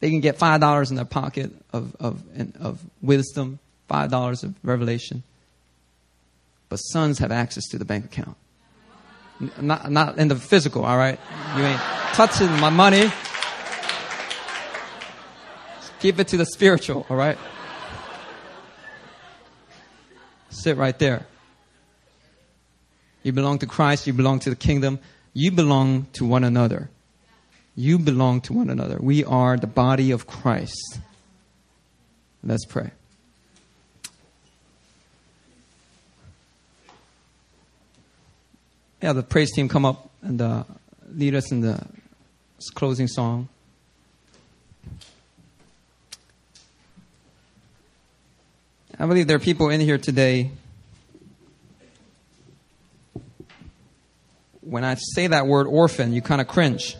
they can get five dollars in their pocket of of of wisdom, five dollars of revelation. But sons have access to the bank account. Not not in the physical, all right. You ain't touching my money. Keep it to the spiritual, all right? Sit right there. You belong to Christ, you belong to the kingdom, you belong to one another. You belong to one another. We are the body of Christ. Let's pray. Yeah, the praise team come up and uh, lead us in the closing song. I believe there are people in here today. When I say that word orphan, you kind of cringe.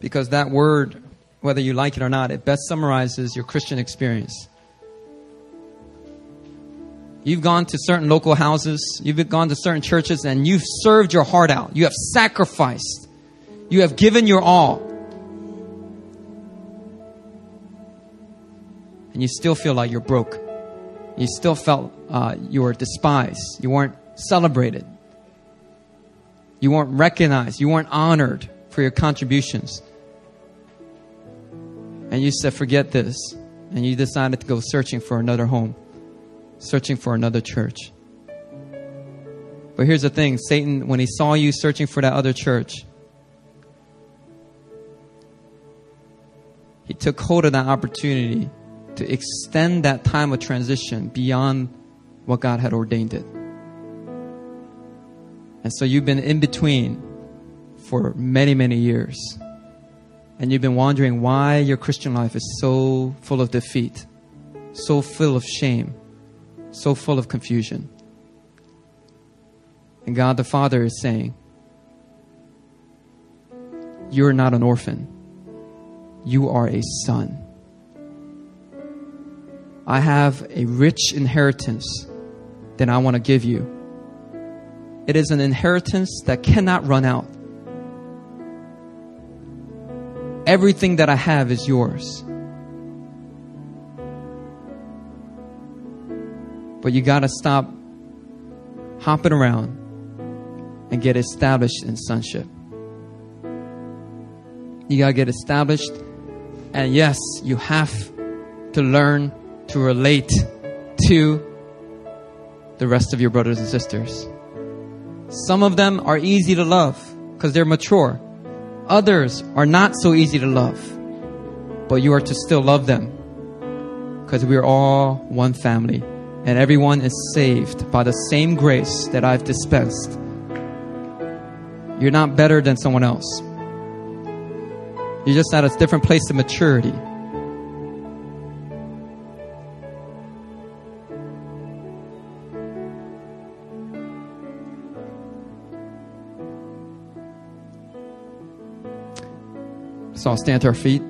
Because that word, whether you like it or not, it best summarizes your Christian experience. You've gone to certain local houses, you've gone to certain churches, and you've served your heart out. You have sacrificed. You have given your all. And you still feel like you're broke. You still felt uh, you were despised. You weren't celebrated. You weren't recognized. You weren't honored for your contributions. And you said, forget this. And you decided to go searching for another home searching for another church. But here's the thing Satan, when he saw you searching for that other church, he took hold of that opportunity to extend that time of transition beyond what God had ordained it. And so you've been in between for many, many years. And you've been wondering why your Christian life is so full of defeat, so full of shame so full of confusion. And God the Father is saying, You're not an orphan, you are a son. I have a rich inheritance that I want to give you. It is an inheritance that cannot run out. Everything that I have is yours. But you got to stop hopping around and get established in sonship. You got to get established. And yes, you have to learn to relate to the rest of your brothers and sisters. Some of them are easy to love because they're mature. Others are not so easy to love, but you are to still love them because we are all one family and everyone is saved by the same grace that I've dispensed. You're not better than someone else. You're just at a different place of maturity. So I'll stand to our feet.